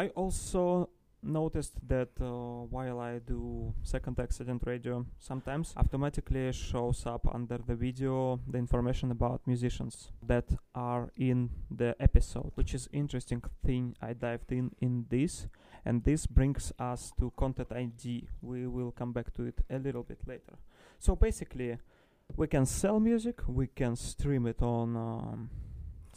I also noticed that uh, while I do second accident radio, sometimes automatically shows up under the video the information about musicians that are in the episode, which is interesting thing. I dived in in this, and this brings us to content ID. We will come back to it a little bit later. So basically, we can sell music, we can stream it on. Um,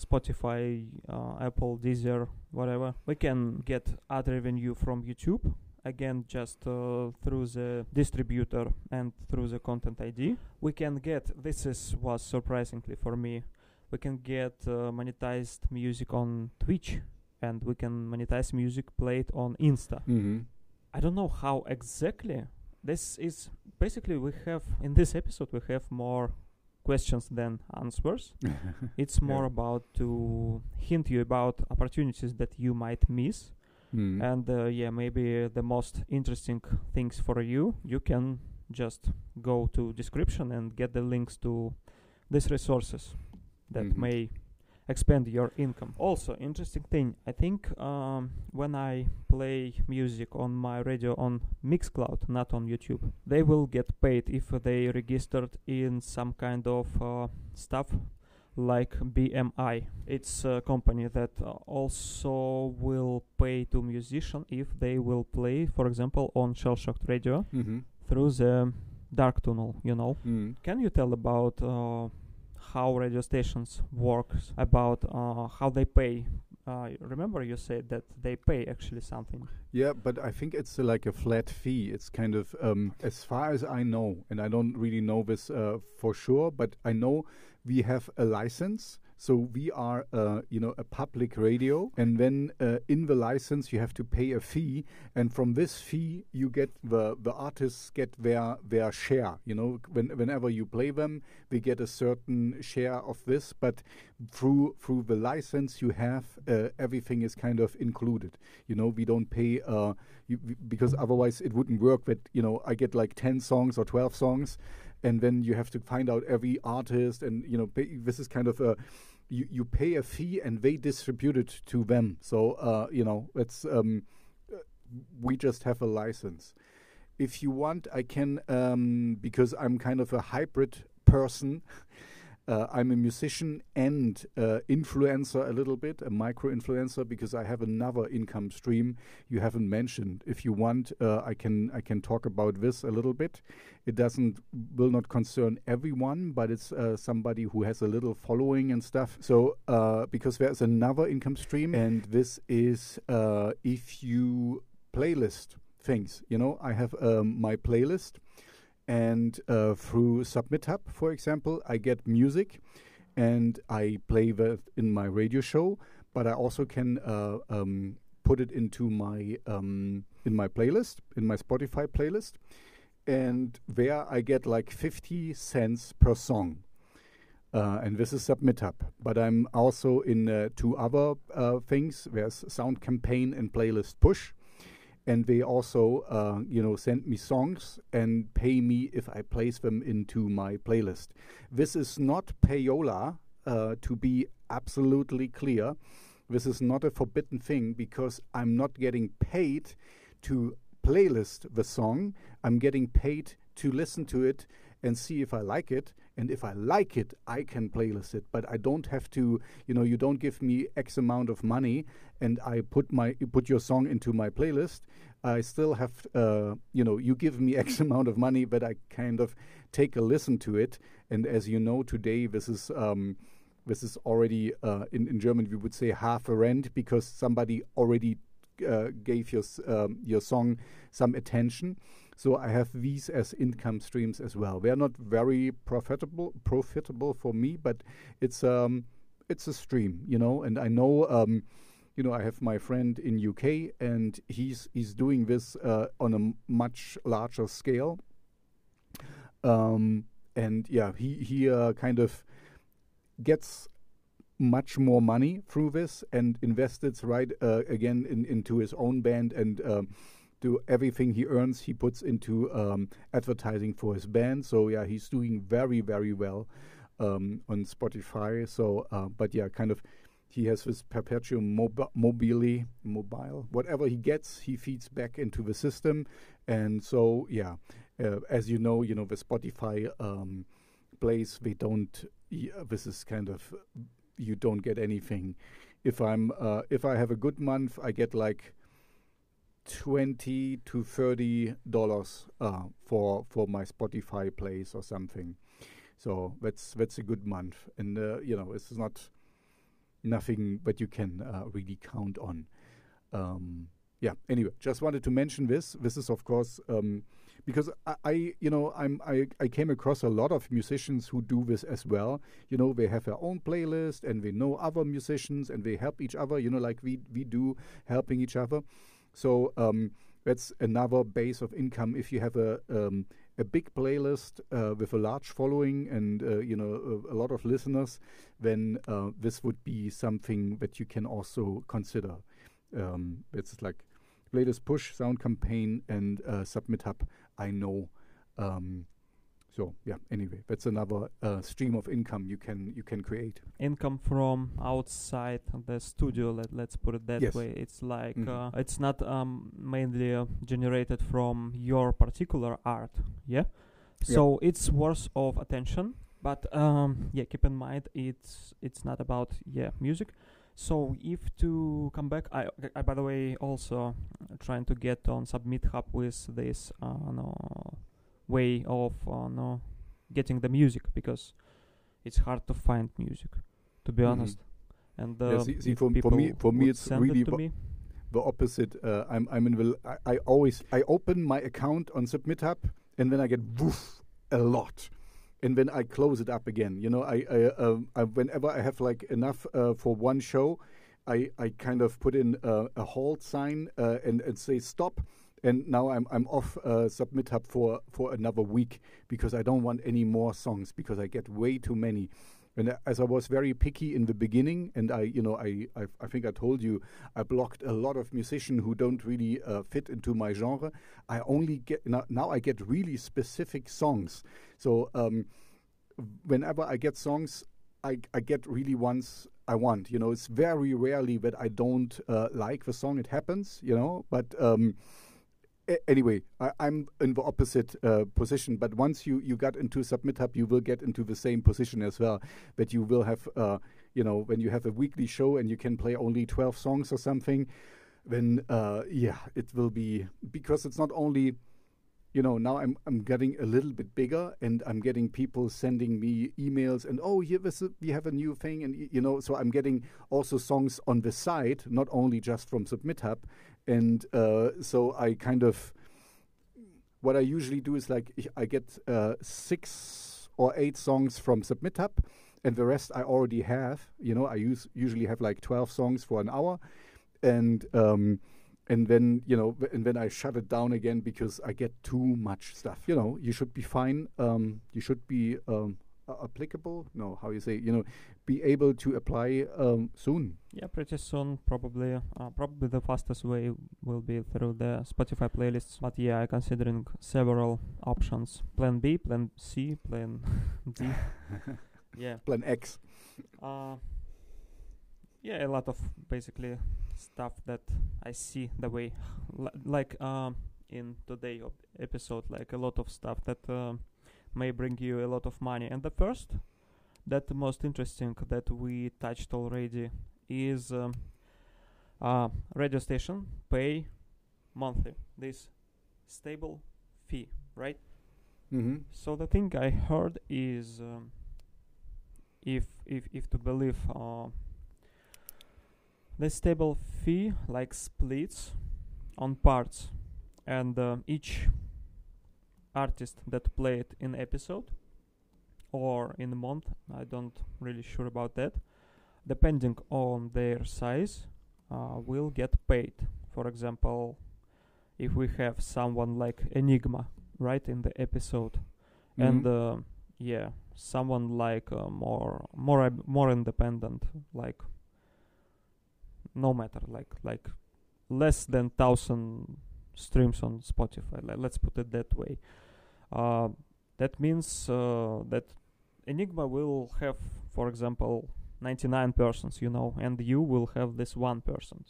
Spotify, uh, Apple, Deezer, whatever. We can get ad revenue from YouTube again just uh, through the distributor and through the content ID. We can get this is was surprisingly for me. We can get uh, monetized music on Twitch and we can monetize music played on Insta. Mm-hmm. I don't know how exactly. This is basically we have in this episode we have more questions than answers. it's more Yeah. about to hint you about opportunities that you might miss Mm. and uh, yeah maybe the most interesting things for you you can just go to description and get the links to these resources that Mhm. may expand your income also interesting thing i think um, when i play music on my radio on mixcloud not on youtube they will get paid if they registered in some kind of uh, stuff like BMI. It's a company that uh, also will pay to musician if they will play, for example, on Shell Shocked Radio Mm-hmm. through the dark tunnel. You know, Mm. can you tell about uh, how radio stations works? About uh, how they pay? Uh, remember you said that they pay actually something. Yeah, but I think it's uh, like a flat fee. It's kind of, um, as far as I know, and I don't really know this uh, for sure, but I know we have a license. So we are, uh, you know, a public radio, and then uh, in the license you have to pay a fee, and from this fee you get the the artists get their their share. You know, when, whenever you play them, they get a certain share of this, but through through the license you have, uh, everything is kind of included. You know, we don't pay uh, you, because otherwise it wouldn't work. That you know, I get like ten songs or twelve songs, and then you have to find out every artist, and you know, pay, this is kind of a you, you pay a fee and they distribute it to them. So uh, you know, it's um, we just have a license. If you want, I can um, because I'm kind of a hybrid person. Uh, I'm a musician and uh, influencer a little bit, a micro influencer, because I have another income stream you haven't mentioned. If you want, uh, I can I can talk about this a little bit. It doesn't will not concern everyone, but it's uh, somebody who has a little following and stuff. So uh, because there's another income stream, and this is uh, if you playlist things. You know, I have um, my playlist and uh, through Submit Hub, for example, I get music and I play that in my radio show, but I also can uh, um, put it into my um, in my playlist, in my Spotify playlist, and there I get like 50 cents per song. Uh, and this is Submit Hub. But I'm also in uh, two other uh, things. There's Sound Campaign and Playlist Push and they also uh, you know send me songs and pay me if I place them into my playlist. This is not payola uh, to be absolutely clear. This is not a forbidden thing because I'm not getting paid to playlist the song. I'm getting paid to listen to it and see if I like it. And if I like it, I can playlist it. But I don't have to, you know, you don't give me X amount of money and I put my put your song into my playlist. I still have, uh, you know, you give me X amount of money, but I kind of take a listen to it. And as you know, today this is. Um, this is already uh, in in German we would say half a rent because somebody already uh, gave your um, your song some attention. So I have these as income streams as well. They are not very profitable profitable for me, but it's um it's a stream, you know. And I know um, you know I have my friend in UK and he's he's doing this uh, on a much larger scale. Um, and yeah, he he uh, kind of gets much more money through this and invests right uh, again in, into his own band and um, do everything he earns he puts into um, advertising for his band so yeah he's doing very very well um, on spotify so uh, but yeah kind of he has this perpetuum mobi- mobile, mobile, whatever he gets, he feeds back into the system, and so yeah, uh, as you know, you know the Spotify um, plays they don't. Yeah, this is kind of you don't get anything. If I'm uh, if I have a good month, I get like twenty to thirty dollars uh, for for my Spotify plays or something. So that's that's a good month, and uh, you know it's not nothing that you can uh, really count on. Um, yeah. Anyway, just wanted to mention this. This is of course um, because I, I, you know, I'm I, I came across a lot of musicians who do this as well. You know, they have their own playlist and they know other musicians and they help each other. You know, like we we do helping each other. So um, that's another base of income if you have a um, a big playlist uh, with a large following and uh, you know a, a, lot of listeners, then uh, this would be something that you can also consider. Um, it's like playlist push, sound campaign, and uh, submit hub. I know. Um, so yeah. Anyway, that's another uh, stream of income you can you can create. Income from outside the studio. Let Let's put it that yes. way. It's like mm-hmm. uh, it's not um, mainly uh, generated from your particular art. Yeah. So yeah. it's worth of attention. But um, yeah, keep in mind it's it's not about yeah music. So if to come back, I, I by the way also trying to get on Submit Hub with this uh, no way of uh, no getting the music because it's hard to find music, to be mm-hmm. honest. And uh, yeah, see, see for, for, me, for me, it's really it me. the opposite. Uh, I'm I'm in the I, I, always I open my account on submithub and then I get woof a lot and then I close it up again. You know, I, I, um, I whenever I have like enough uh, for one show, I, I kind of put in uh, a halt sign uh, and and say stop. And now I'm I'm off uh, Submit Hub for for another week because I don't want any more songs because I get way too many. And as I was very picky in the beginning, and I, you know, I, I, I think I told you, I blocked a lot of musicians who don't really uh, fit into my genre. I only get now, now I get really specific songs. So um, whenever I get songs, I, I get really ones I want. You know, it's very rarely that I don't uh, like the song. It happens, you know, but. Um, anyway, I, am in the opposite uh, position. But once you you got into Submit Hub, you will get into the same position as well. That you will have, uh, you know, when you have a weekly show and you can play only 12 songs or something, then uh, yeah, it will be because it's not only. You know, now I'm I'm getting a little bit bigger, and I'm getting people sending me emails, and oh, here this, we have a new thing, and you know, so I'm getting also songs on the side, not only just from Submit Hub, and uh, so I kind of what I usually do is like I get uh, six or eight songs from Submit and the rest I already have. You know, I use usually have like twelve songs for an hour, and um, and then you know, and then I shut it down again because I get too much stuff. You know, you should be fine. Um, you should be um, applicable. No, how you say? You know, be able to apply um, soon. Yeah, pretty soon. Probably, uh, probably the fastest way will be through the Spotify playlists. But yeah, i'm considering several options: Plan B, Plan C, Plan D. yeah. Plan X. Uh, yeah, a lot of basically stuff that I see the way, L- like um, in today episode, like a lot of stuff that. Uh, may bring you a lot of money. And the first, that the most interesting that we touched already is um, uh, radio station pay monthly this stable fee, right? Mm-hmm. So the thing I heard is um, if if if to believe uh, the stable fee like splits on parts and uh, each artist that played in episode or in month. I don't really sure about that. Depending on their size uh, will get paid. For example if we have someone like enigma right in the episode. Mm-hmm. and uh, yeah someone like uh, more more more independent like no matter like like less than thousand streams on spotify let's put it that way that means uh, that Enigma will have, for example, 99 persons, you know, and you will have this one person.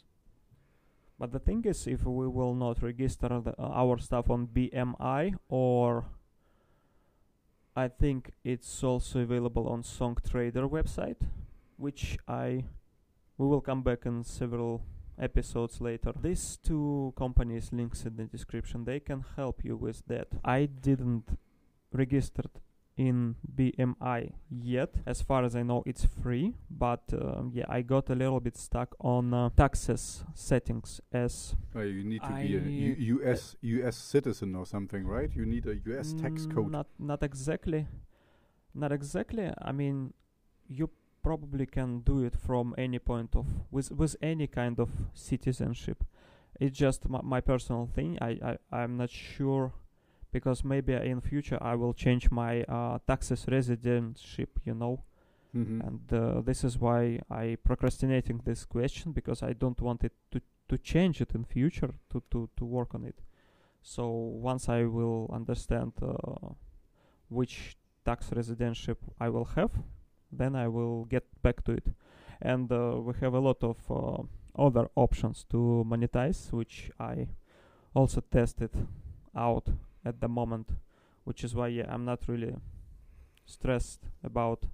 But the thing is, if we will not register the, uh, our stuff on BMI or I think it's also available on Songtradr website, which I we will come back in several episodes later. These two companies links in the description. They can help you with that. I didn't registered in BMI yet. As far as I know, it's free, but um, yeah, I got a little bit stuck on uh, taxes settings as Oh, you need to I- be a U- U.S. U.S. citizen or something, right? You need a U.S. tax Mm, code. Not not exactly. Not exactly. I mean, you probably can do it from any point of with with any kind of citizenship. It's just my, my personal thing. I, I I'm not sure because maybe in future I will change my uh, taxes residentship. You know, Mhm. and uh, this is why I procrastinating this question because I don't want it to to change it in future to to to work on it. So once I will understand uh, which tax residentship I will have, then I will get back to it. And uh, we have a lot of uh, other options to monetize, which I also tested out at the moment, which is why yeah, I'm not really stressed about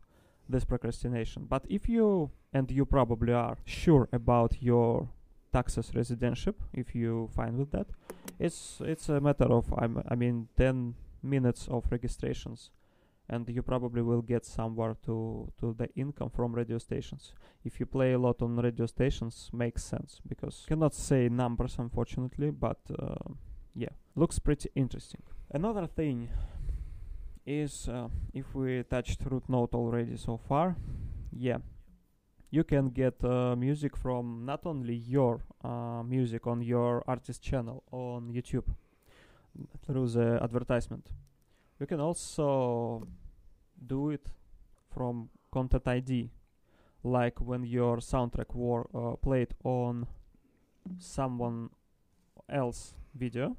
this procrastination. But if you and you probably are sure about your taxes residentship, if you fine with that, it's it's a matter of I'm, I mean 10 minutes of registrations, and you probably will get somewhere to to the income from radio stations. If you play a lot on radio stations, makes sense because cannot say numbers unfortunately, but uh, yeah, looks pretty interesting. Another thing is uh, if we touched root note already so far, yeah, you can get uh, music from not only your uh, music on your artist channel on YouTube through the advertisement. You can also do it from Content ID, like when your soundtrack were uh, played on someone else video.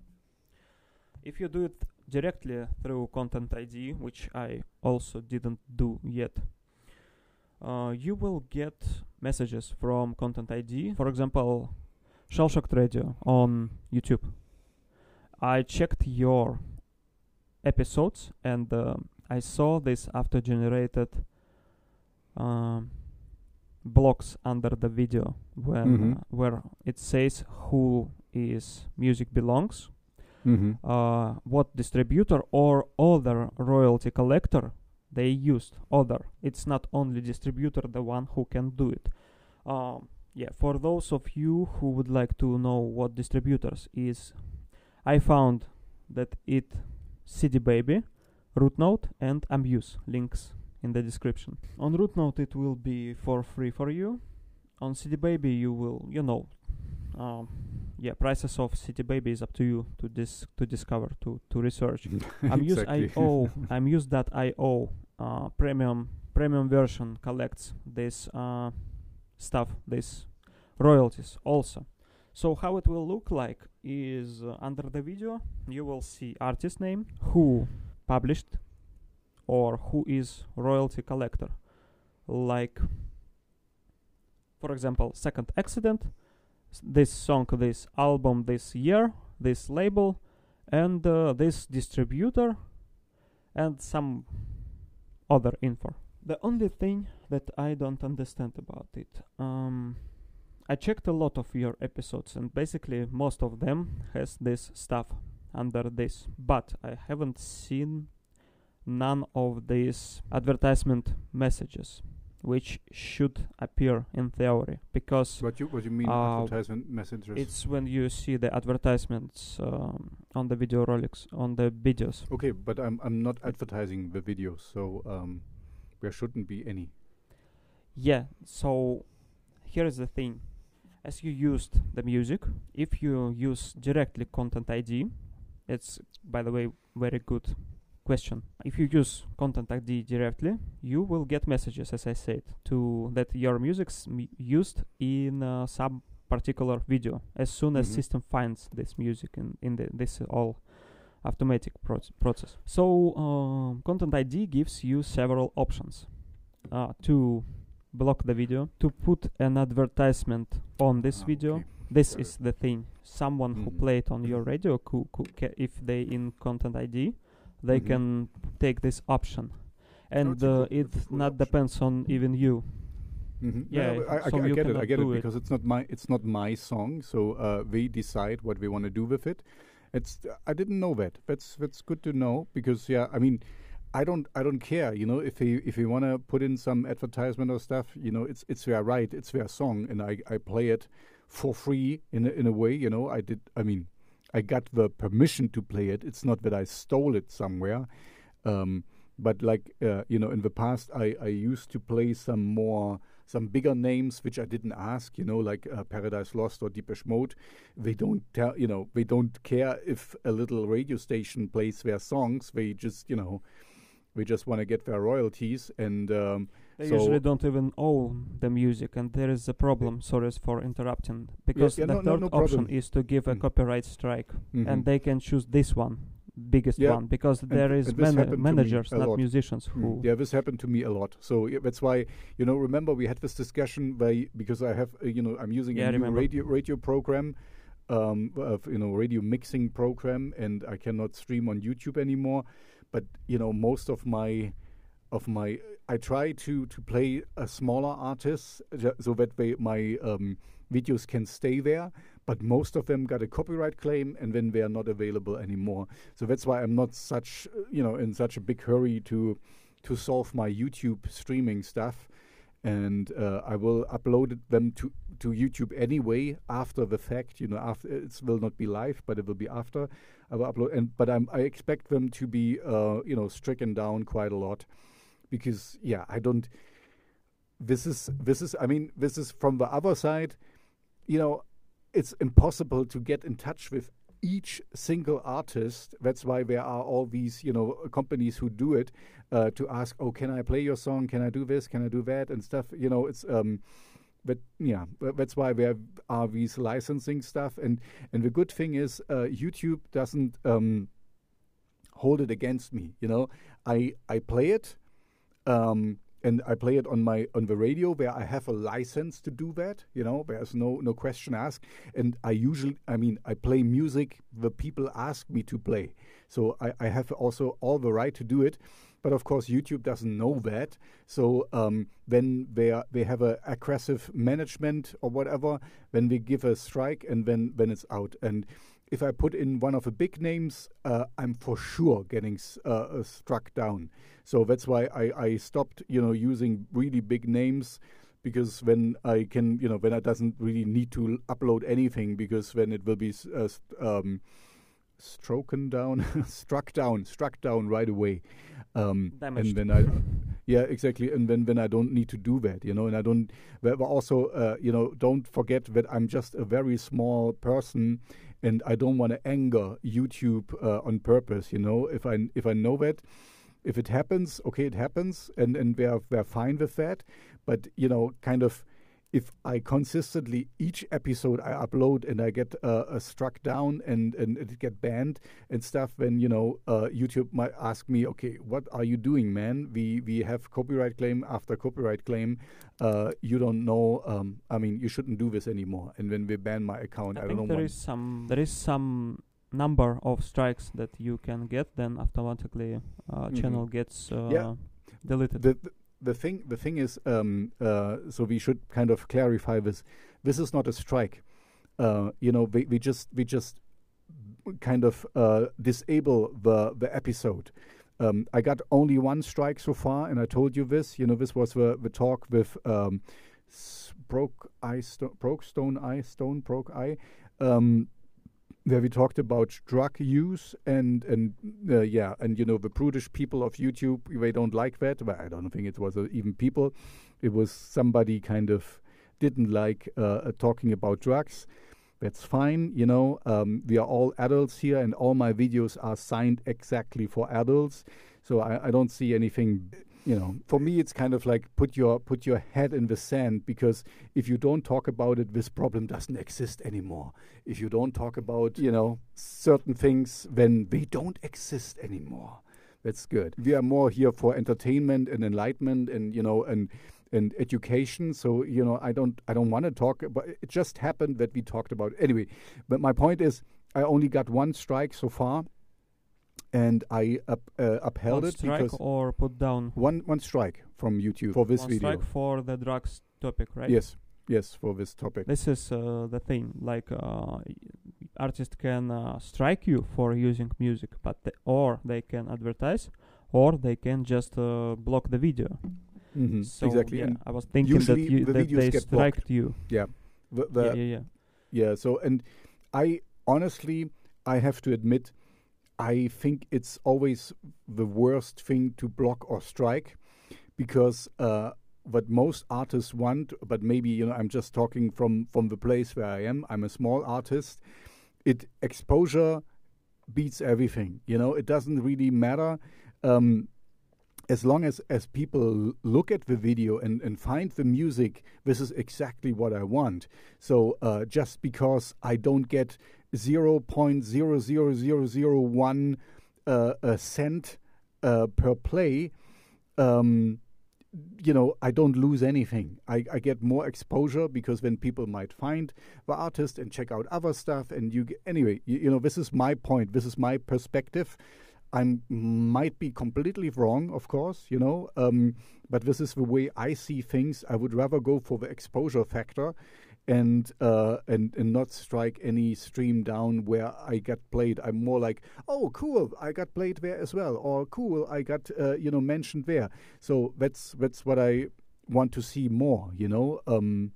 If you do it directly through Content ID, which I also didn't do yet, uh, you will get messages from Content ID. For example, Shellshocked Radio on YouTube. I checked your episodes and uh, I saw this after generated um, blocks under the video when Mhm. uh, where it says who is music belongs. Mhm. uh, what distributor or other royalty collector they used. Other. It's not only distributor the one who can do it. Um, yeah for those of you who would like to know what distributors is i found that it cd baby rootnote and amuse links in the description. On rootnote it will be for free for you. On cd baby you will you know um, yeah prices of cd baby is up to you to dis to discover to to research. I'm use Exactly. io Amuse.io uh, premium premium version collects this uh, stuff this royalties also. So how it will look like is uh, under the video you will see artist name who published or who is royalty collector. Like for example second accident this song this album this year this label and uh, this distributor and some other info. The only thing that i don't understand about it um i checked a lot of your episodes and basically most of them has this stuff under this but i haven't seen none of these advertisement messages which should appear in theory because What you what you mean Uh, advertisement messages? it's when you see the advertisements um, on the video rolics on the videos okay, but I'm I'm not advertising the videos, so um, there shouldn't be any. yeah so here is the thing as you used the music if you use directly content id it's by the way very good question if you use content id directly you will get messages as i said to that your music's m- used in uh, some particular video as soon as Mhm. system finds this music in in the this all automatic proc- process so um, content id gives you several options uh, to block the video to put an advertisement on this Ah, video okay. This is the thing someone who Mhm. played on your radio cou- cou- ca- if they in content id they Mhm. can take this option and it's uh, it it's a good not option. depends on even you Mhm. Yeah, but I, I, so I you get it. I get it it. because it's not my it's not my song, so uh, we decide what we want to do with it. It's I didn't know that. That's that's good to know because yeah, I mean, I don't I don't care. You know, if you if you want to put in some advertisement or stuff, you know, it's it's their right, it's their song, and I I play it for free in a, in a way. You know, I did. I mean, I got the permission to play it. It's not that I stole it somewhere. Um, but like uh, you know, in the past, I I used to play some more some bigger names which I didn't ask, you know, like uh, Paradise Lost or Depeche Mode. They don't tell, you know, they don't care if a little radio station plays their songs. They just, you know, they just want to get their royalties. And um, they So- usually don't even own the music and there is a problem sorry for interrupting because yeah, the no- no- third no option problem. is to give a Mm. copyright strike mhm. and they can choose this one biggest Yeah, one because there is and happened to me managers not lot. musicians Mm. who Yeah, this happened to me a lot. So yeah, that's why you know. Remember, we had this discussion by because I have uh, you know I'm using Yeah, a new radio radio program, um, of, you know radio mixing program, and I cannot stream on YouTube anymore. But you know, most of my of my I try to to play a smaller artists ju- so that they, my um, videos can stay there. But most of them got a copyright claim, and then they are not available anymore. So that's why I'm not such uh, you know in such a big hurry to to solve my YouTube streaming stuff, and uh, I will upload them to to YouTube anyway after the fact. You know, after it will not be live, but it will be after. I will upload, and but I'm, I expect them to be uh, you know stricken down quite a lot, because yeah, I don't. This is this is I mean this is from the other side, you know, it's impossible to get in touch with each single artist. That's why there are all these, you know, companies who do it uh, to ask, oh, can I play your song? Can I do this? Can I do that? And stuff. You know, it's um, but yeah, tha- that's why there are these licensing stuff. And and the good thing is, uh, YouTube doesn't um, hold it against me. You know, I I play it. Um, and I play it on my on the radio where I have a license to do that. You know, there's no no question asked. And I usually, I mean, I play music the people ask me to play. So I, I have also all the right to do it. But of course, YouTube doesn't know that. So um, then they are, they have a aggressive management or whatever. Then we give a strike, and then then it's out. And if I put in one of the big names, uh, I'm for sure getting uh, uh, struck down. So that's why I, I stopped, you know, using really big names because when I can, you know, when I doesn't really need to l- upload anything because then it will be uh, st- um, stroken down, struck down, struck down right away. Um, and then I, yeah, exactly. And then when I don't need to do that, you know, and I don't. But also, uh, you know, don't forget that I'm just a very small person, and I don't want to anger YouTube uh, on purpose. You know, if I if I know that, if it happens, okay, it happens, and and we're we're fine with that. But you know, kind of. If I consistently each episode I upload and I get uh, uh, struck down and, and it get banned and stuff, then you know uh, YouTube might ask me, okay, what are you doing, man? We we have copyright claim after copyright claim. Uh, you don't know. Um, I mean, you shouldn't do this anymore. And when they ban my account, I, I don't know. there is some there is some number of strikes that you can get then automatically uh, Mhm. channel gets uh, Yeah. deleted the, the the thing the thing is um, uh, so we should kind of clarify this. This is not a strike. Uh, you know we, we just we just kind of uh, disable the the episode. Um, I got only one strike so far and I told you this. You know this was the, the talk with um, broke eye sto- broke stone eye stone broke eye. Um, where we talked about drug use and and uh, yeah and you know the prudish people of YouTube they don't like that. But I don't think it was uh, even people. It was somebody kind of didn't like uh, uh, talking about drugs. That's fine you know um, we are all adults here and all my videos are signed exactly for adults. So I, I don't see anything you know for me it's kind of like put your put your head in the sand because if you don't talk about it this problem doesn't exist anymore if you don't talk about you know certain things then they don't exist anymore that's good we are more here for entertainment and enlightenment and you know and and education. So you know, I don't I don't want to talk, but it just happened that we talked about it. anyway. But my point is, I only got one strike so far, and I up, uh, upheld one it strike because or put down one one strike from YouTube for this one video. strike for the drugs topic, right? Yes, yes, for this topic. This is uh, the thing. Like, uh, y- artist can uh, strike you for using music, but the, or they can advertise, or they can just uh, block the video. Mhm, So exactly. yeah, And I was thinking that, you, the that they striked you. the, the, yeah, yeah, yeah. Yeah, so and I honestly I have to admit I think it's always the worst thing to block or strike because uh what most artists want, but maybe you know I'm just talking from from the place where I am. I'm a small artist. It exposure beats everything. You know, it doesn't really matter. Um, as long as as people look at the video and, and find the music, this is exactly what I want. So uh, just because I don't get zero point zero zero zero zero one uh, a cent uh, per play, um, you know, I don't lose anything. I, I get more exposure because then people might find the artist and check out other stuff. And you get, anyway, you, you know, this is my point. This is my perspective. I might be completely wrong, of course, you know, um, but this is the way I see things. I would rather go for the exposure factor and uh, and and not strike any stream down where I got played. I'm more like, oh, cool, I got played there as well, or cool, I got uh, you know mentioned there. So that's that's what I want to see more, you know. Um,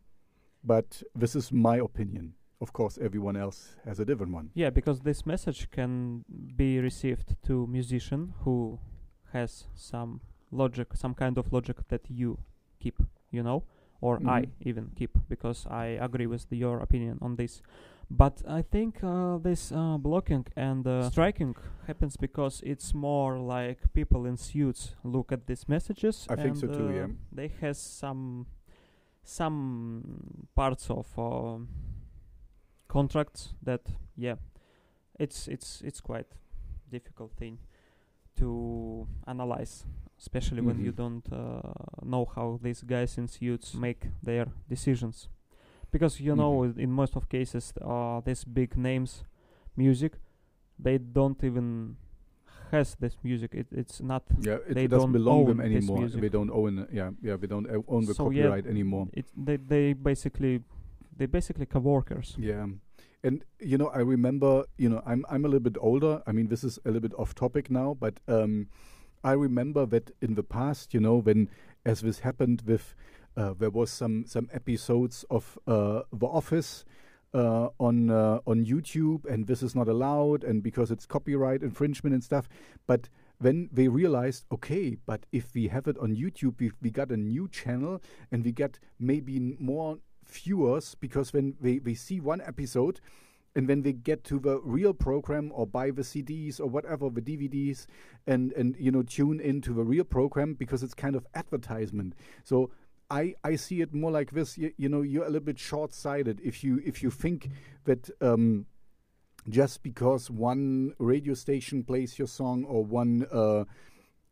but this is my opinion. Of course, everyone else has a different one. Yeah, because this message can be received to musician who has some logic, some kind of logic that you keep, you know, or I Mhm. even keep, because I agree with the, your opinion on this. But I think uh, this uh, blocking and uh, striking happens because it's more like people in suits look at these messages. I think so too, uh, yeah. They has some some parts of uh, contracts that yeah it's it's it's quite difficult thing to analyze especially when you Mhm. don't uh, know how these guys in suits make their decisions because you know Mhm. in most of cases uh, these big names music they don't even has this music it, it's not Yeah, it They doesn't don't belong them own this anymore. music. They don't own. Yeah, yeah, they don't o- own the So, yeah, copyright anymore. it they they basically they basically co-workers Yeah. And you know, I remember, you know, I'm I'm a little bit older. I mean, this is a little bit off topic now, but um, I remember that in the past, you know, when as this happened with, uh, there was some some episodes of uh, The Office uh, on uh, on YouTube, and this is not allowed, and because it's copyright infringement and stuff. But when they realized, okay, but if we have it on YouTube, we we got a new channel, and we get maybe more viewers because when they, they see one episode and when they get to the real program or buy the CDs or whatever the DVDs and and you know tune into the real program because it's kind of advertisement so I, I see it more like this you, you know you're a little bit short-sighted if you if you think that um, just because one radio station plays your song or one uh,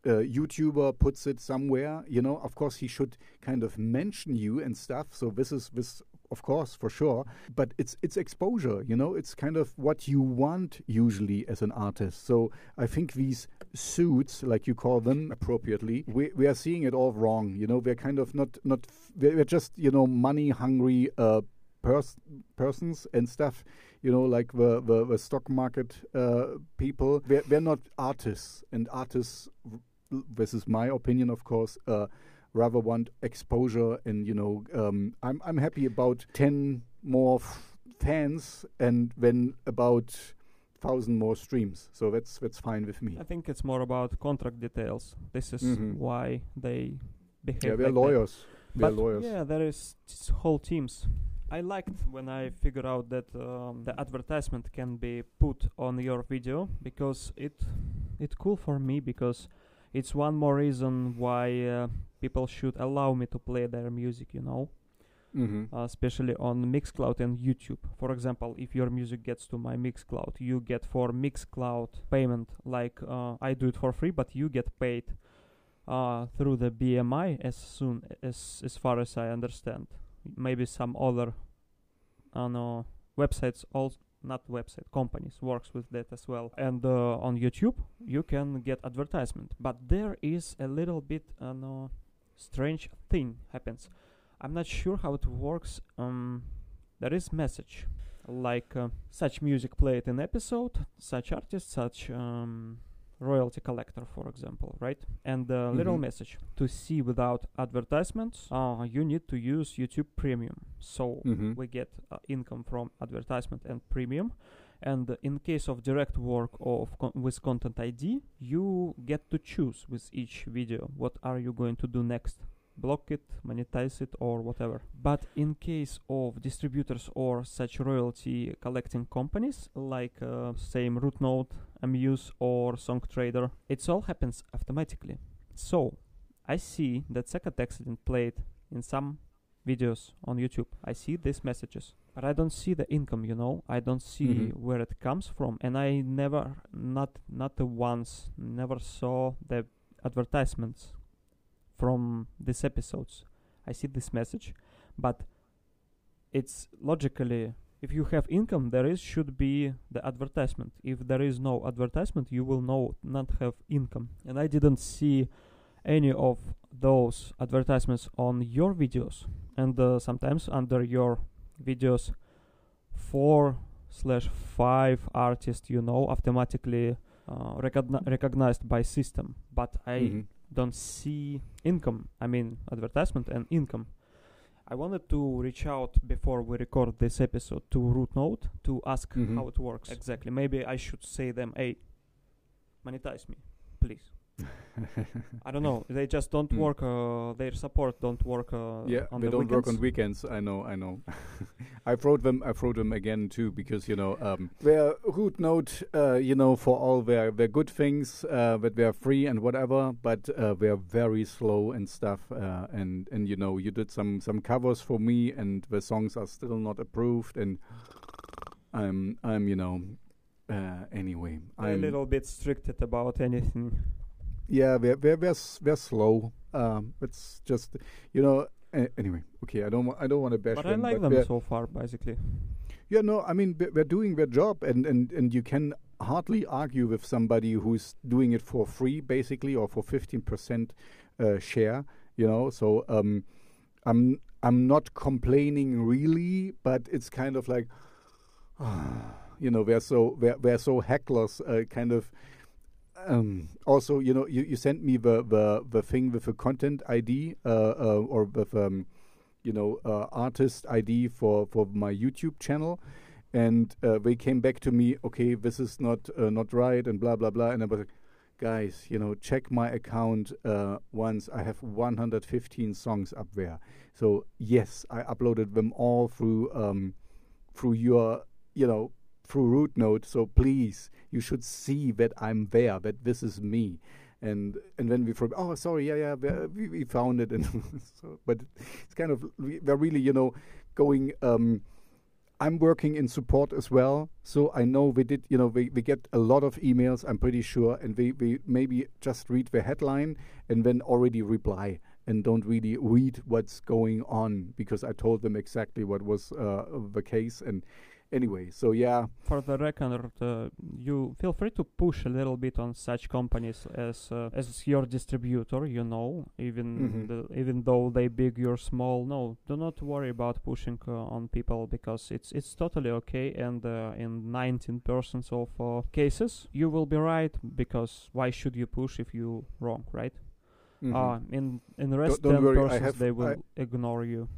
uh, YouTuber puts it somewhere, you know, of course he should kind of mention you and stuff. So this is this, of course, for sure. But it's it's exposure, you know. It's kind of what you want usually as an artist. So I think these suits, like you call them appropriately, we we are seeing it all wrong. You know, we're kind of not not we're just you know money hungry uh, pers- persons and stuff. You know, like the the, the stock market uh, people. We're, we're not artists, and artists this is my opinion, of course, uh, rather want exposure. And you know, um, I'm I'm happy about ten more f- fans, and then about thousand more streams. So that's that's fine with me. I think it's more about contract details. This is Mhm. why they behave. Yeah, we're like lawyers. We're lawyers. yeah, there is whole teams. I liked when I figured out that um, the advertisement can be put on your video because it it's cool for me because it's one more reason why uh, people should allow me to play their music. You know, hmm uh, especially on Mixcloud and YouTube. For example, if your music gets to my Mixcloud, you get for Mixcloud payment like uh, I do it for free, but you get paid uh, through the BMI as soon as as far as I understand. Maybe some other, uh, no, websites also not website companies works with that as well. And uh, on YouTube you can get advertisement, but there is a little bit uh, no, strange thing happens. I'm not sure how it works. Um, there is message like uh, such music played in episode, such artist, such um, royalty collector, for example, right? And a little Mhm. message to see without advertisements, uh, you need to use YouTube Premium. So Mhm. we get uh, income from advertisement and premium. And in case of direct work of con- with Content ID, you get to choose with each video what are you going to do next block it, monetize it, or whatever. But in case of distributors or such royalty collecting companies like uh, same Rootnote, Amuse, or Songtradr, it all happens automatically. So I see that second accident played in some videos on YouTube. I see these messages, but I don't see the income. You know, I don't see Mhm. where it comes from, and I never, not not the once, never saw the advertisements from these episodes. I see this message, but it's logically if you have income, there is should be the advertisement. If there is no advertisement, you will no not have income. And I didn't see any of those advertisements on your videos. And uh, sometimes under your videos, four slash five artists, you know, automatically uh, recogni- recognized by system. But I Mhm. Don't see income. I mean, advertisement and income. I wanted to reach out before we record this episode to Rootnote to ask Mhm. how it works exactly. Maybe I should say them, "Hey, monetize me, please." I don't know. They just don't Mm. work. Uh, their support don't work. Uh, yeah, on they the don't work on weekends. weekends. I know, I know. I wrote them. I wrote them again too because you know um, their root note, uh, you know, for all their their good things uh, that they're free and whatever, but uh, they're very slow and stuff. Uh, and and you know, you did some some covers for me, and the songs are still not approved. And I'm I'm you know. Uh, anyway, They're a I'm little bit stricted about anything. Yeah, they're they're they're, they're slow. Um, it's just you know. Anyway, okay. I don't wa- I don't want to bash But I like but them so far, basically. Yeah, no, I mean they're they're doing their job, and and and you can hardly argue with somebody who's doing it for free, basically, or for fifteen percent uh, share. You know, so um, I'm I'm not complaining really, but it's kind of like, you know, they're so they're they're so hecklers, uh, kind of. Um, also, you know, you, you sent me the, the, the thing with the content ID uh, uh, or with um, you know uh, artist ID for for my YouTube channel, and uh, they came back to me. Okay, this is not uh, not right, and blah blah blah. And I was like, guys, you know, check my account uh, once. I have 115 songs up there. So yes, I uploaded them all through um, through your you know through Rootnote. So please, you should see that I'm there. That this is me and and then we from oh sorry yeah yeah we- we, we found it and so but it's kind of we- we're really you know going um I'm working in support as well so I know we did you know we, we get a lot of emails I'm pretty sure and we, we maybe just read the headline and then already reply and don't really read what's going on because I told them exactly what was uh, the case and anyway so yeah For the record, uh, you feel free to push a little bit on such companies as uh, as your distributor. You know, even Mhm. the, even though they big, you're small. No, do not worry about pushing uh, on people because it's it's totally okay. And uh, in 19% of uh, cases, you will be right because why should you push if you wrong, right? mhm. Uh, in in the rest don't 10 worry, I have- they will I- ignore you.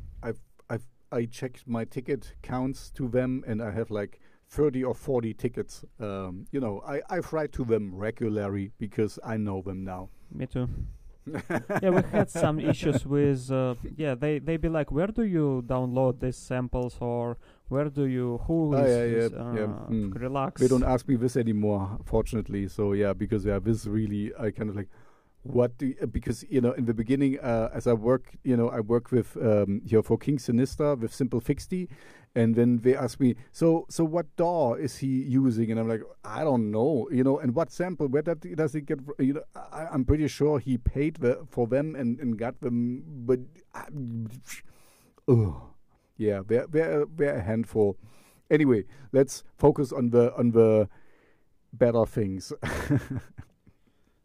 I checked my ticket counts to them, and I have like 30 or 40 tickets. Um, you know, I, I write to them regularly because I know them now. Me too. yeah, we had some issues with. Uh, yeah, they they be like, where do you download these samples, or where do you who Ah, is, yeah, yeah, is, yeah, uh, mm. relax? They don't ask me this anymore, fortunately. So yeah, because yeah, this really, I kind of like, what do you, because you know in the beginning uh, as I work you know I work with um, here for King Sinister with Simple Fixty and then they ask me so so what DAW is he using? And I'm like I don't know you know and what sample where that, does he get you know I, am pretty sure he paid the, for them and, and got them but uh, yeah they're, they're, they're a handful. Anyway let's focus on the on the better things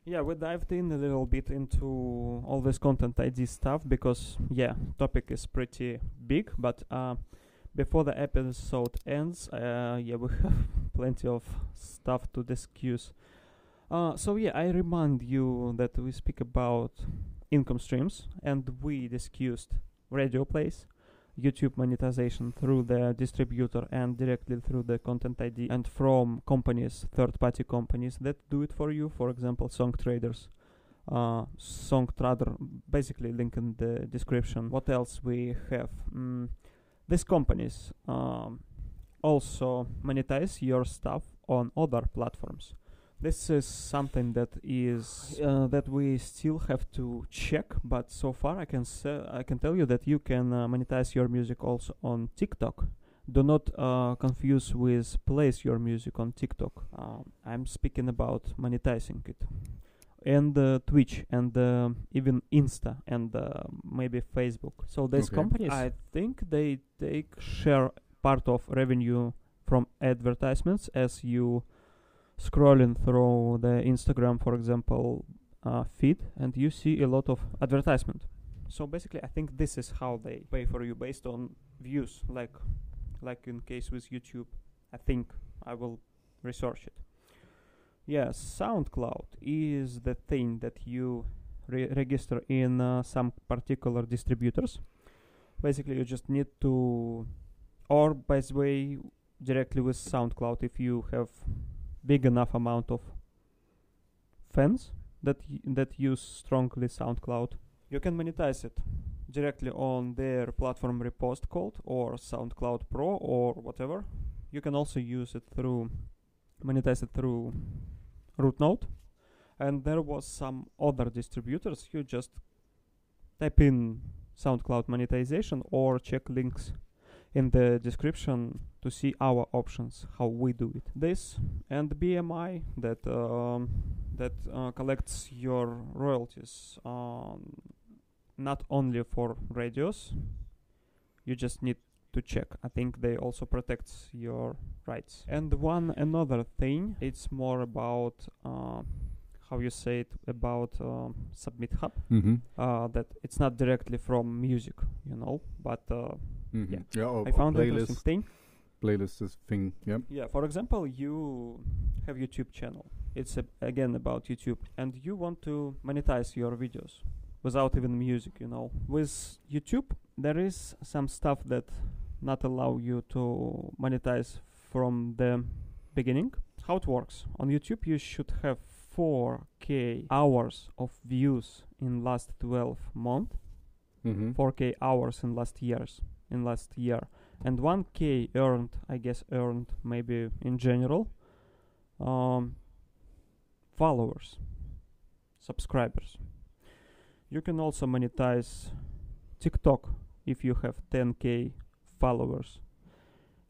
Yeah, we dived in a little bit into all this content ID stuff because yeah, topic is pretty big. But uh, before the episode ends, uh, yeah, we have plenty of stuff to discuss. Uh, so yeah, I remind you that we speak about income streams and we discussed radio plays, YouTube monetization through the distributor and directly through the content ID and from companies, third party companies that do it for you, for example, Songtradrs. Uh, Song Trader, basically link in the description. What else we have? Mm, these companies um, also monetize your stuff on other platforms this is something that is uh, that we still have to check but so far i can say i can tell you that you can uh, monetize your music also on tiktok. Do not uh, confuse with place your music on tiktok. Um, i'm speaking about monetizing it. And uh, twitch and uh, even insta and uh, maybe facebook. So these Okay. companies i think they take share part of revenue from advertisements as you scrolling through the Instagram, for example, uh, feed, and you see a lot of advertisement. So basically, I think this is how they pay for you based on views, like like in case with YouTube. I think I will research it. Yeah, SoundCloud is the thing that you re- register in uh, some particular distributors. Basically, you just need to, or by the way, directly with SoundCloud if you have big enough amount of fans that that use strongly SoundCloud, you can monetize it directly on their platform repost code or SoundCloud Pro or whatever. You can also use it through monetize it through Rootnote. And there was some other distributors. You just type in SoundCloud monetization or check links in the description to see our options, how we do it. This and BMI that um, that uh, collects your royalties um, not only for radios. You just need to check. I think they also protects your rights. And one another thing, it's more about uh, how you say it about um, SubmitHub. mm-hmm. Uh, that it's not directly from music, you know, but uh, Mm-hmm. Yeah. yeah or, I found or an interesting playlist thing. playlist this thing yeah Yeah, for example, you have YouTube channel. It's a, again about YouTube, and you want to monetize your videos without even music. You know, with YouTube there is some stuff that not allow you to monetize from the beginning. How it works on YouTube? You should have 4K hours of views in last 12 months. mm-hmm. 4k hours in last years in last year. And 1k earned i guess earned maybe in general um, followers subscribers. You can also monetize tiktok if you have 10k followers.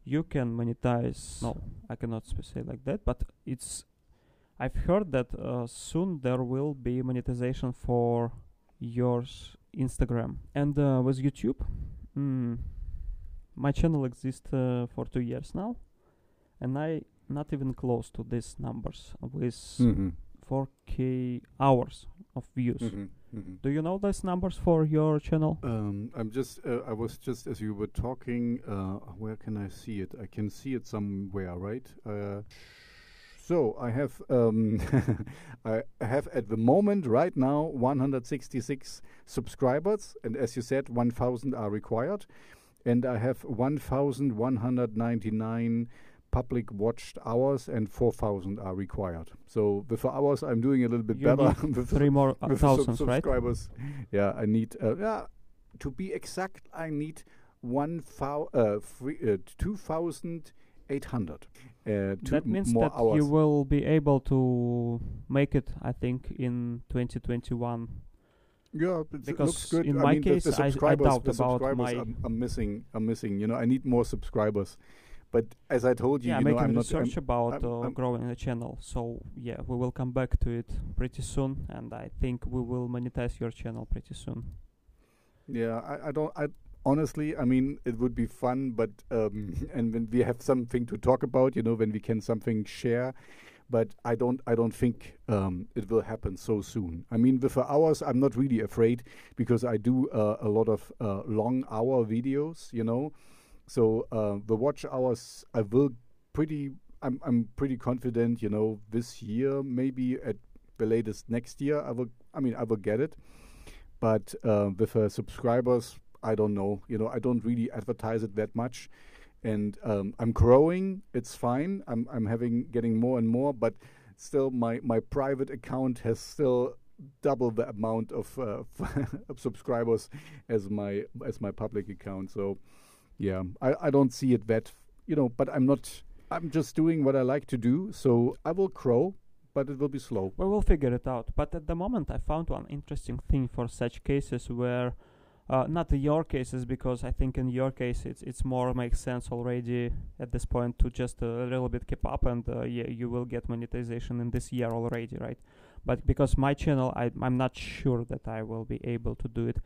You can monetize no. I cannot say like that but it's i've heard that uh, soon there will be monetization for yours Instagram. And uh, with YouTube. Mm, my channel exists uh, for two years now, and I not even close to these numbers with Mm-hmm. 4k hours of views. Mm-hmm. Mm-hmm. Do you know these numbers for your channel? Um, I'm just. Uh, I was just as you were talking. Uh, where can I see it? I can see it somewhere, right? Uh, so I have. Um, I have at the moment, right now, 166 subscribers, and as you said, 1,000 are required, and I have 1,199 public watched hours, and 4,000 are required. So with the hours, I'm doing a little bit You better. with Three more uh, with sub- thousands, right? subscribers. Yeah, I need. Uh, yeah, to be exact, I need one thou- uh, uh, two thousand 800. Uh, that means that hours. you will be able to make it, I think, in 2021. Yeah, it looks Because good. in I my mean, the- case, the, I, I doubt the about subscribers my. I'm I'm missing. I'm missing. You know, I need more subscribers. But as I told you, yeah, you know, I'm not. I'm, about I'm- uh, I'm- growing the channel. So yeah, we will come back to it pretty soon, and I think we will monetize your channel pretty soon. Yeah, I, I don't. I honestly, I mean, it would be fun, but um, and when we have something to talk about, you know, when we can something share, but I don't. I don't think um, it will happen so soon. I mean, with the hours, I'm not really afraid because I do uh, a lot of uh, long hour videos, you know. So uh, the watch hours, I will pretty. I'm I'm pretty confident, you know, this year, maybe at the latest next year, I will. I mean, I will get it but uh, with uh, subscribers i don't know. You know i don't really advertise it that much. And um, i'm growing. It's fine. I'm i'm having getting more and more but still my my private account has still double the amount of, uh, of subscribers as my as my public account. So yeah i i don't see it that you know but i'm not i'm just doing what i like to do. So i will grow but it will be slow. We will figure it out. But at the moment, I found one interesting thing for such cases where, uh, not your cases, because I think in your case it's it's more makes sense already at this point to just a little bit keep up, and uh, yeah, you will get monetization in this year already, right? But because my channel, I I'm not sure that I will be able to do it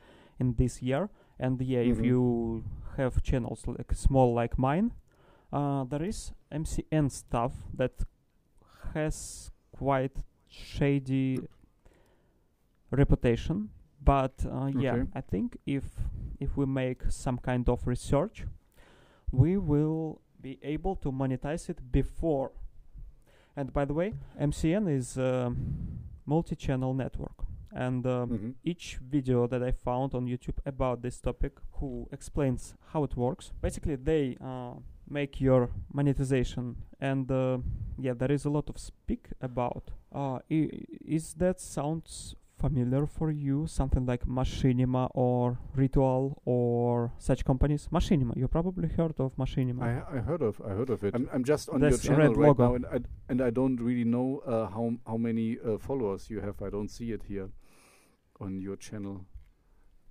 in this year. And yeah, if Mhm. you have channels like small like mine, uh, there is MCN stuff that has quite shady reputation but uh, yeah Okay. i think if if we make some kind of research we will be able to monetize it before and by the way mcn is a multi-channel network and um, Mhm. each video that I found on YouTube about this topic, who explains how it works. Basically, they uh, make your monetization, and uh, yeah, there is a lot of speak about. Uh, i- is that sounds familiar for you? Something like Machinima or Ritual or such companies? Machinima, you probably heard of Machinima. I, I heard of I heard of it. I'm, I'm just on This your channel right logo. now, and I, and I don't really know uh, how how many uh, followers you have. I don't see it here on your channel.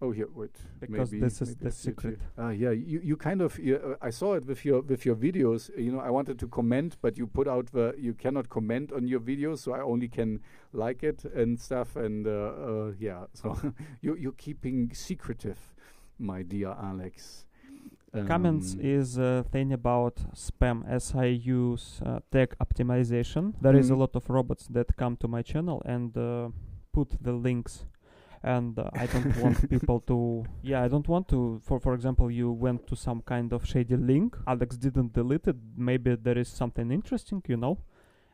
Oh, here, wait. Because maybe, this is the I see it here. secret. Ah, yeah, you you kind of you, uh, I saw it with your with your videos. You know, I wanted to comment, but you put out the you cannot comment on your videos, so I only can like it and stuff. And uh, uh, yeah, so you you're keeping secretive, my dear Alex. Comments Um, is a thing about spam as I use uh, tag optimization. There is a Mhm. lot of robots that come to my channel and uh, put the links. And uh, I don't want people to. Yeah, I don't want to. For for example, you went to some kind of shady link. Alex didn't delete it. Maybe there is something interesting, you know.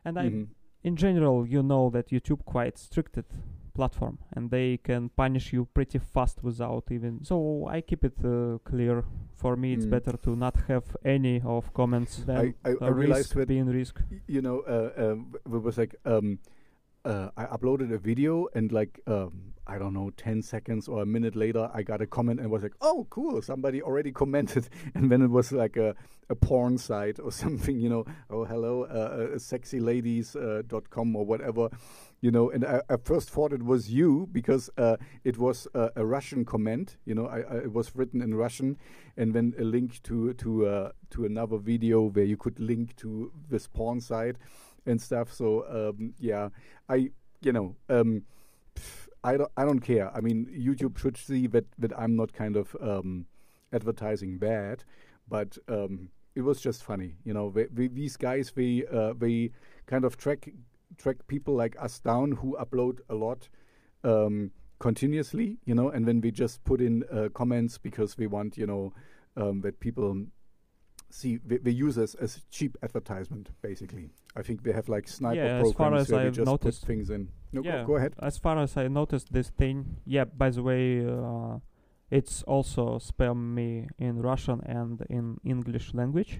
And I, mhm. in general, you know that YouTube quite stricted platform, and they can punish you pretty fast without even. So I keep it uh, clear. For me, it's Mm. better to not have any of comments than I, I, I risk being risk. you know uh, um, it was like um, uh, I uploaded a video and like um, I don't know ten seconds or a minute later I got a comment and was like oh cool somebody already commented. And then it was like a, a porn site or something you know oh hello uh, uh, sexyladies uh, or whatever you know. And I, I first thought it was you because uh, it was a Russian comment you know I, I, it was written in Russian and then a link to to to another video where you could link to this porn site and stuff. So um, yeah, I you know um, I don't I don't care. I mean, YouTube should see that that I'm not kind of um, advertising that, but um, it was just funny. You know, they, they, these guys they uh, they kind of track track people like us down who upload a lot. Um, continuously you know and then we just put in uh, comments because we want you know um, that people see they, they use us as cheap advertisement basically i think we have like sniper Yeah, as far programs as where I've just noticed. put things in no, yeah, go, go ahead As far as I noticed this thing, yeah. By the way, uh, it's also spam me in Russian and in English language.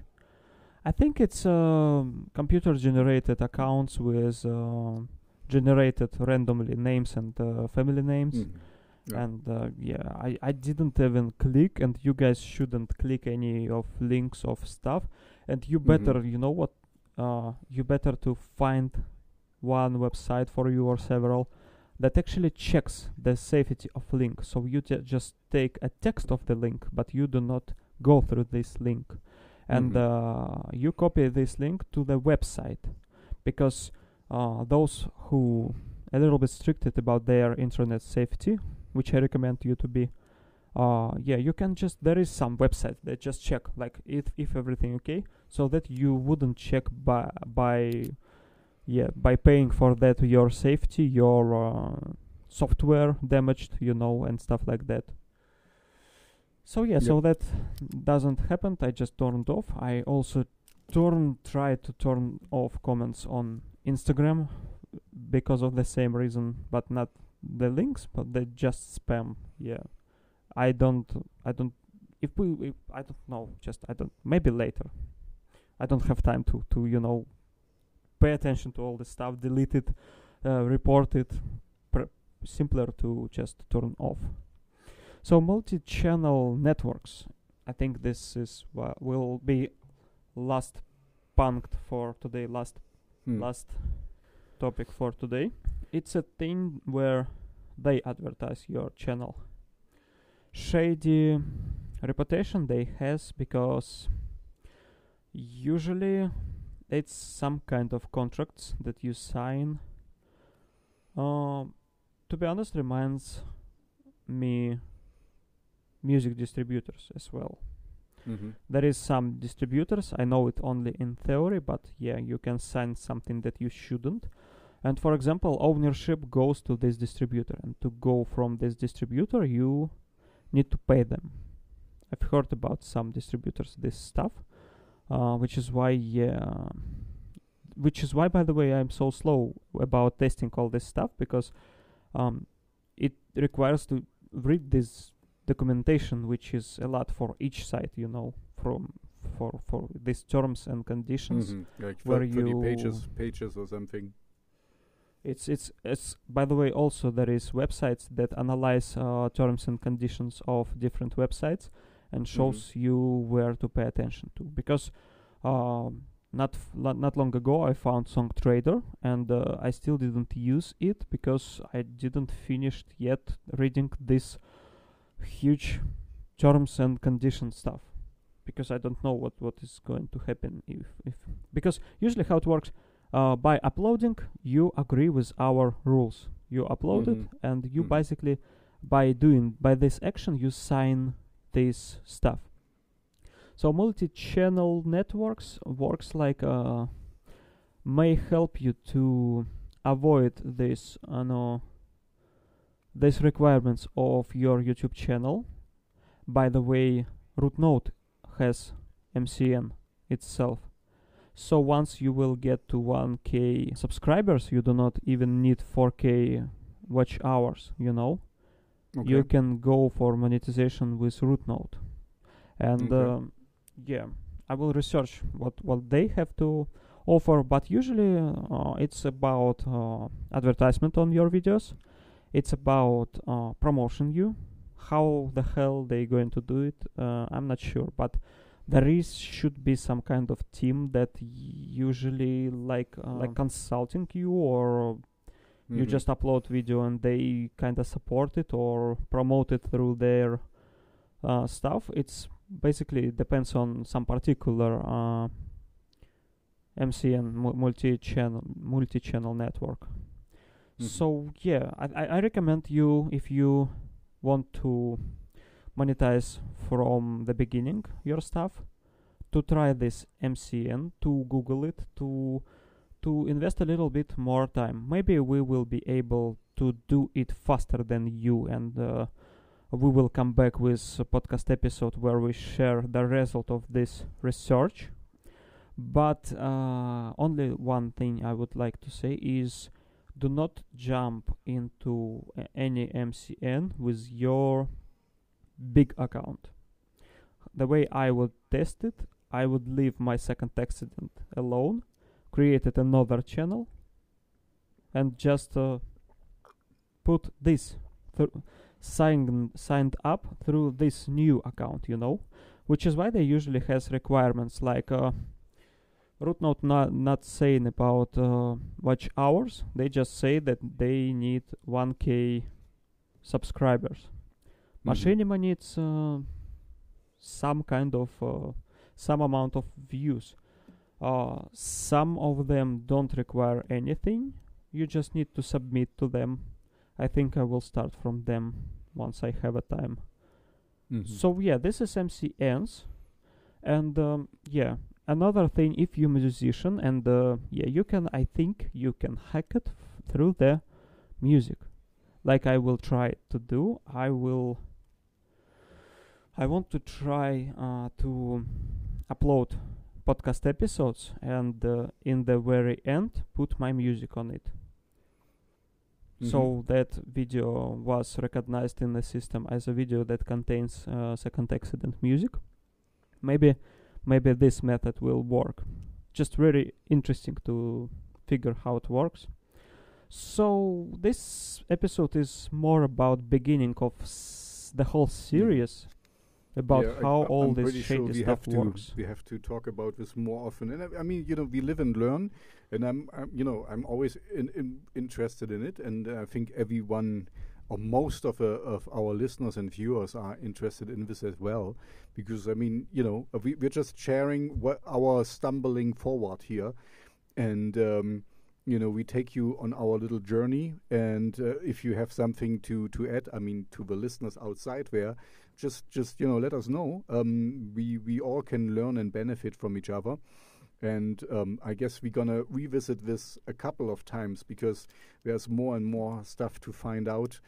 I think it's um computer generated accounts with uh, generated randomly names and uh, family names. Mm. Yeah. and uh, yeah I, I didn't even click and you guys shouldn't click any of links of stuff and you Mhm. better you know what uh, you better to find one website for you or several that actually checks the safety of link so you ju- just take a text of the link but you do not go through this link and Mhm. uh, you copy this link to the website because uh, those who a little bit stricted about their internet safety which i recommend you to be. Uh, yeah you can just there is some website that just check like if if everything okay so that you wouldn't check by by yeah by paying for that your safety your uh, software damaged you know and stuff like that. So yeah so that doesn't happen. I just turned off. I also turn try to turn off comments on instagram because of the same reason but not the links but they just spam yeah i don't i don't if we if, i don't know just i don't maybe later i don't have time to to you know pay attention to all this stuff delete it uh, report it simpler to just turn off so multi-channel networks i think this is wha- will be last punked for today last Hmm. last topic for today. It's a thing where they advertise your channel. Shady reputation they has because usually it's some kind of contracts that you sign. Um, to be honest, reminds me music distributors as well Mhm. there is some distributors i know it only in theory but yeah you can sign something that you shouldn't and for example ownership goes to this distributor and to go from this distributor you need to pay them i've heard about some distributors this stuff uh, which is why yeah which is why by the way i'm so slow about testing all this stuff because um, it requires to read this documentation which is a lot for each site you know from for for these terms and conditions Mhm. Like where 30 you- pages, pages or something. It's it's it's by the way also there is websites that analyze uh, terms and conditions of different websites and shows you where to pay attention to. Because um, not f- lo- not long ago I found Song Trader and uh, I still didn't use it because I didn't finish yet reading this huge terms and conditions stuff. Because I don't know what what is going to happen if if because usually how it works uh, by uploading you agree with our rules you upload it Mhm. and you Mhm. basically by doing by this action you sign this stuff so multi-channel networks works like uh, may help you to avoid this uh, no, these requirements of your youtube channel by the way Rootnote has mcn itself so once you will get to 1k subscribers you do not even need 4k watch hours you know Okay. you can go for monetization with Rootnote and Okay. um, yeah i will research what what they have to offer but usually uh, it's about uh, advertisement on your videos it's about uh, promotion you how the hell they going to do it uh, i'm not sure but there is should be some kind of team that usually like uh, like Um. consulting you or you Mhm. just upload video and they kind of support it or promote it through their uh, stuff it's basically depends on some particular uh, mcn mu- multi-channel multi-channel network Mhm. so yeah I, I I recommend you if you want to monetize from the beginning your stuff to try this mcn to google it to to invest a little bit more time. Maybe we will be able to do it faster than you and uh, we will come back with a podcast episode where we share the result of this research. But uh, only one thing i would like to say is do not jump into any mcn with your big account the way i would test it i would leave my second accident alone created another channel and just uh, put this signed signed up through this new account you know which is why they usually has requirements like uh, Rootnote not not saying about uh, watch hours. They just say that they need 1k subscribers. Mhm. Machinima needs uh, some kind of uh, some amount of views. Uh, some of them don't require anything. You just need to submit to them. I think I will start from them once I have a time. Mhm. So yeah, this is MCNs, and um, yeah, another thing. If you're musician and uh, yeah, you can. I think you can hack it f- through the music, like I will try to do. I will. I want to try uh, to upload podcast episodes and uh, in the very end put my music on it. So Mhm. that video was recognized in the system as a video that contains uh, second accident music. Maybe maybe this method will work. Just very interesting to figure how it works. So this episode is more about beginning of s- the whole series about Yeah, how I- all I'm this pretty sure stuff have to, works We have to talk about this more often. And I, I mean, you know, we live and learn, and I'm, I'm you know, I'm always in, in interested in it, and I think everyone or most of uh, of our listeners and viewers are interested in this as well, because I mean, you know, uh, we, we're just sharing what our stumbling forward here, and. Um, you know, we take you on our little journey, and uh, if you have something to to add, I mean, to the listeners outside there, just just you know let us know. Um, we we all can learn and benefit from each other. And um, i guess we're gonna revisit this a couple of times because there's more and more stuff to find out.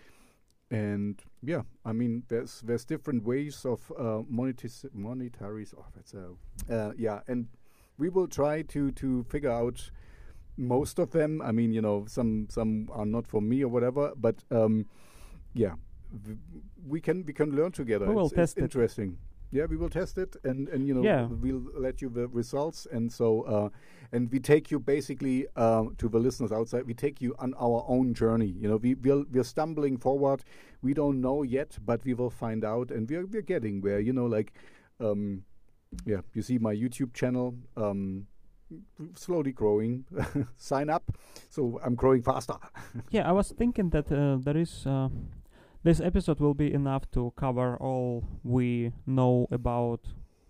And yeah i mean there's there's different ways of uh, monetis- monetaries oh that's a uh, yeah. And we will try to to figure out most of them. I mean you know some some are not for me or whatever but um yeah we can we can learn together. We will it's, it's test it. interesting. Yeah, we will test it, and and you know Yeah. we'll let you the results, and so uh, and we take you basically uh, to the listeners outside. We take you on our own journey. You know, we we'll, we're stumbling forward. We don't know yet, but we will find out, and we're we're getting where. You know, like um, yeah, you see my YouTube channel. Um, slowly growing sign up so i'm growing faster yeah i was thinking that uh, there is uh, this episode will be enough to cover all we know about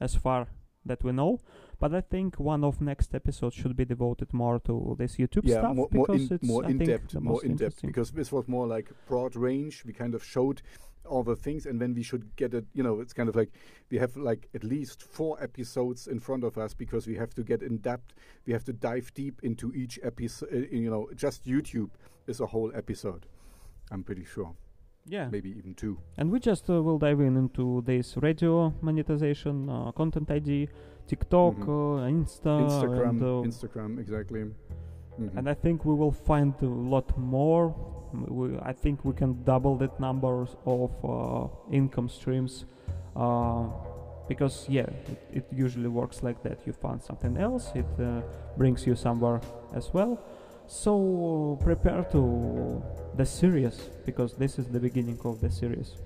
as far that we know but i think one of next episodes should be devoted more to this youtube yeah, stuff more, more because in, it's more I in depth, more in depth, because this was more like broad range. We kind of showed all the things, and then we should get it. You know, it's kind of like we have like at least four episodes in front of us because we have to get in depth. We have to dive deep into each episode. Uh, you know, just YouTube is a whole episode. I'm pretty sure, yeah maybe even two. and we just uh, will dive in into this radio monetization uh, content id tiktok Mhm. uh, insta Instagram, and, uh, Instagram, exactly. Mhm. and I think we will find a lot more. We, I think we can double that numbers of uh, income streams, uh, because yeah, it, it usually works like that. You find something else, it uh, brings you somewhere as well. So prepare to the series because this is the beginning of the series.